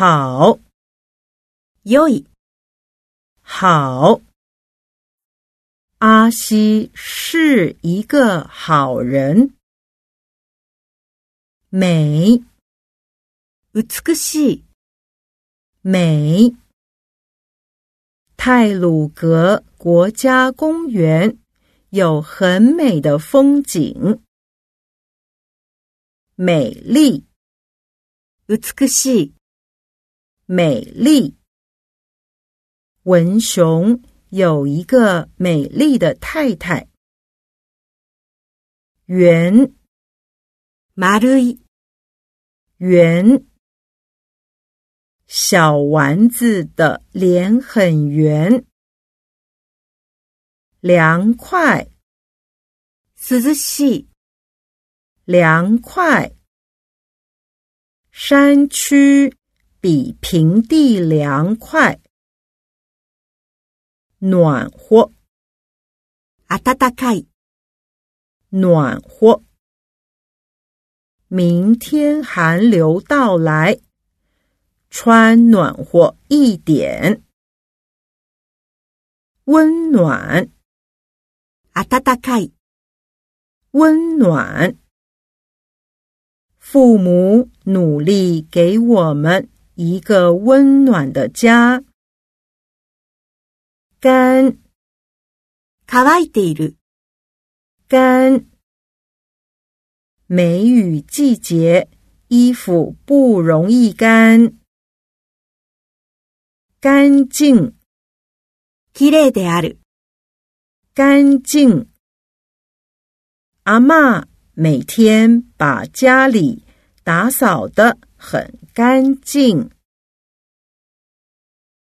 好，良い、好。阿西是一个好人。美，美しい、美。泰鲁格国家公园有很美的风景。美丽，美しい、 美丽。文雄有一个美丽的太太。圆，丸い、圆。小丸子的脸很圆。凉快，涼しい、凉快。山区 比平地凉快。暖和，暖かい、暖和。明天寒流到来。穿暖和一点，温暖，暖かい、温暖。父母努力给我们 一个温暖的家。干，乾いている、干。梅雨季节，衣服不容易干。干净，綺麗である。干净。阿妈每天把家里打扫得 很干净。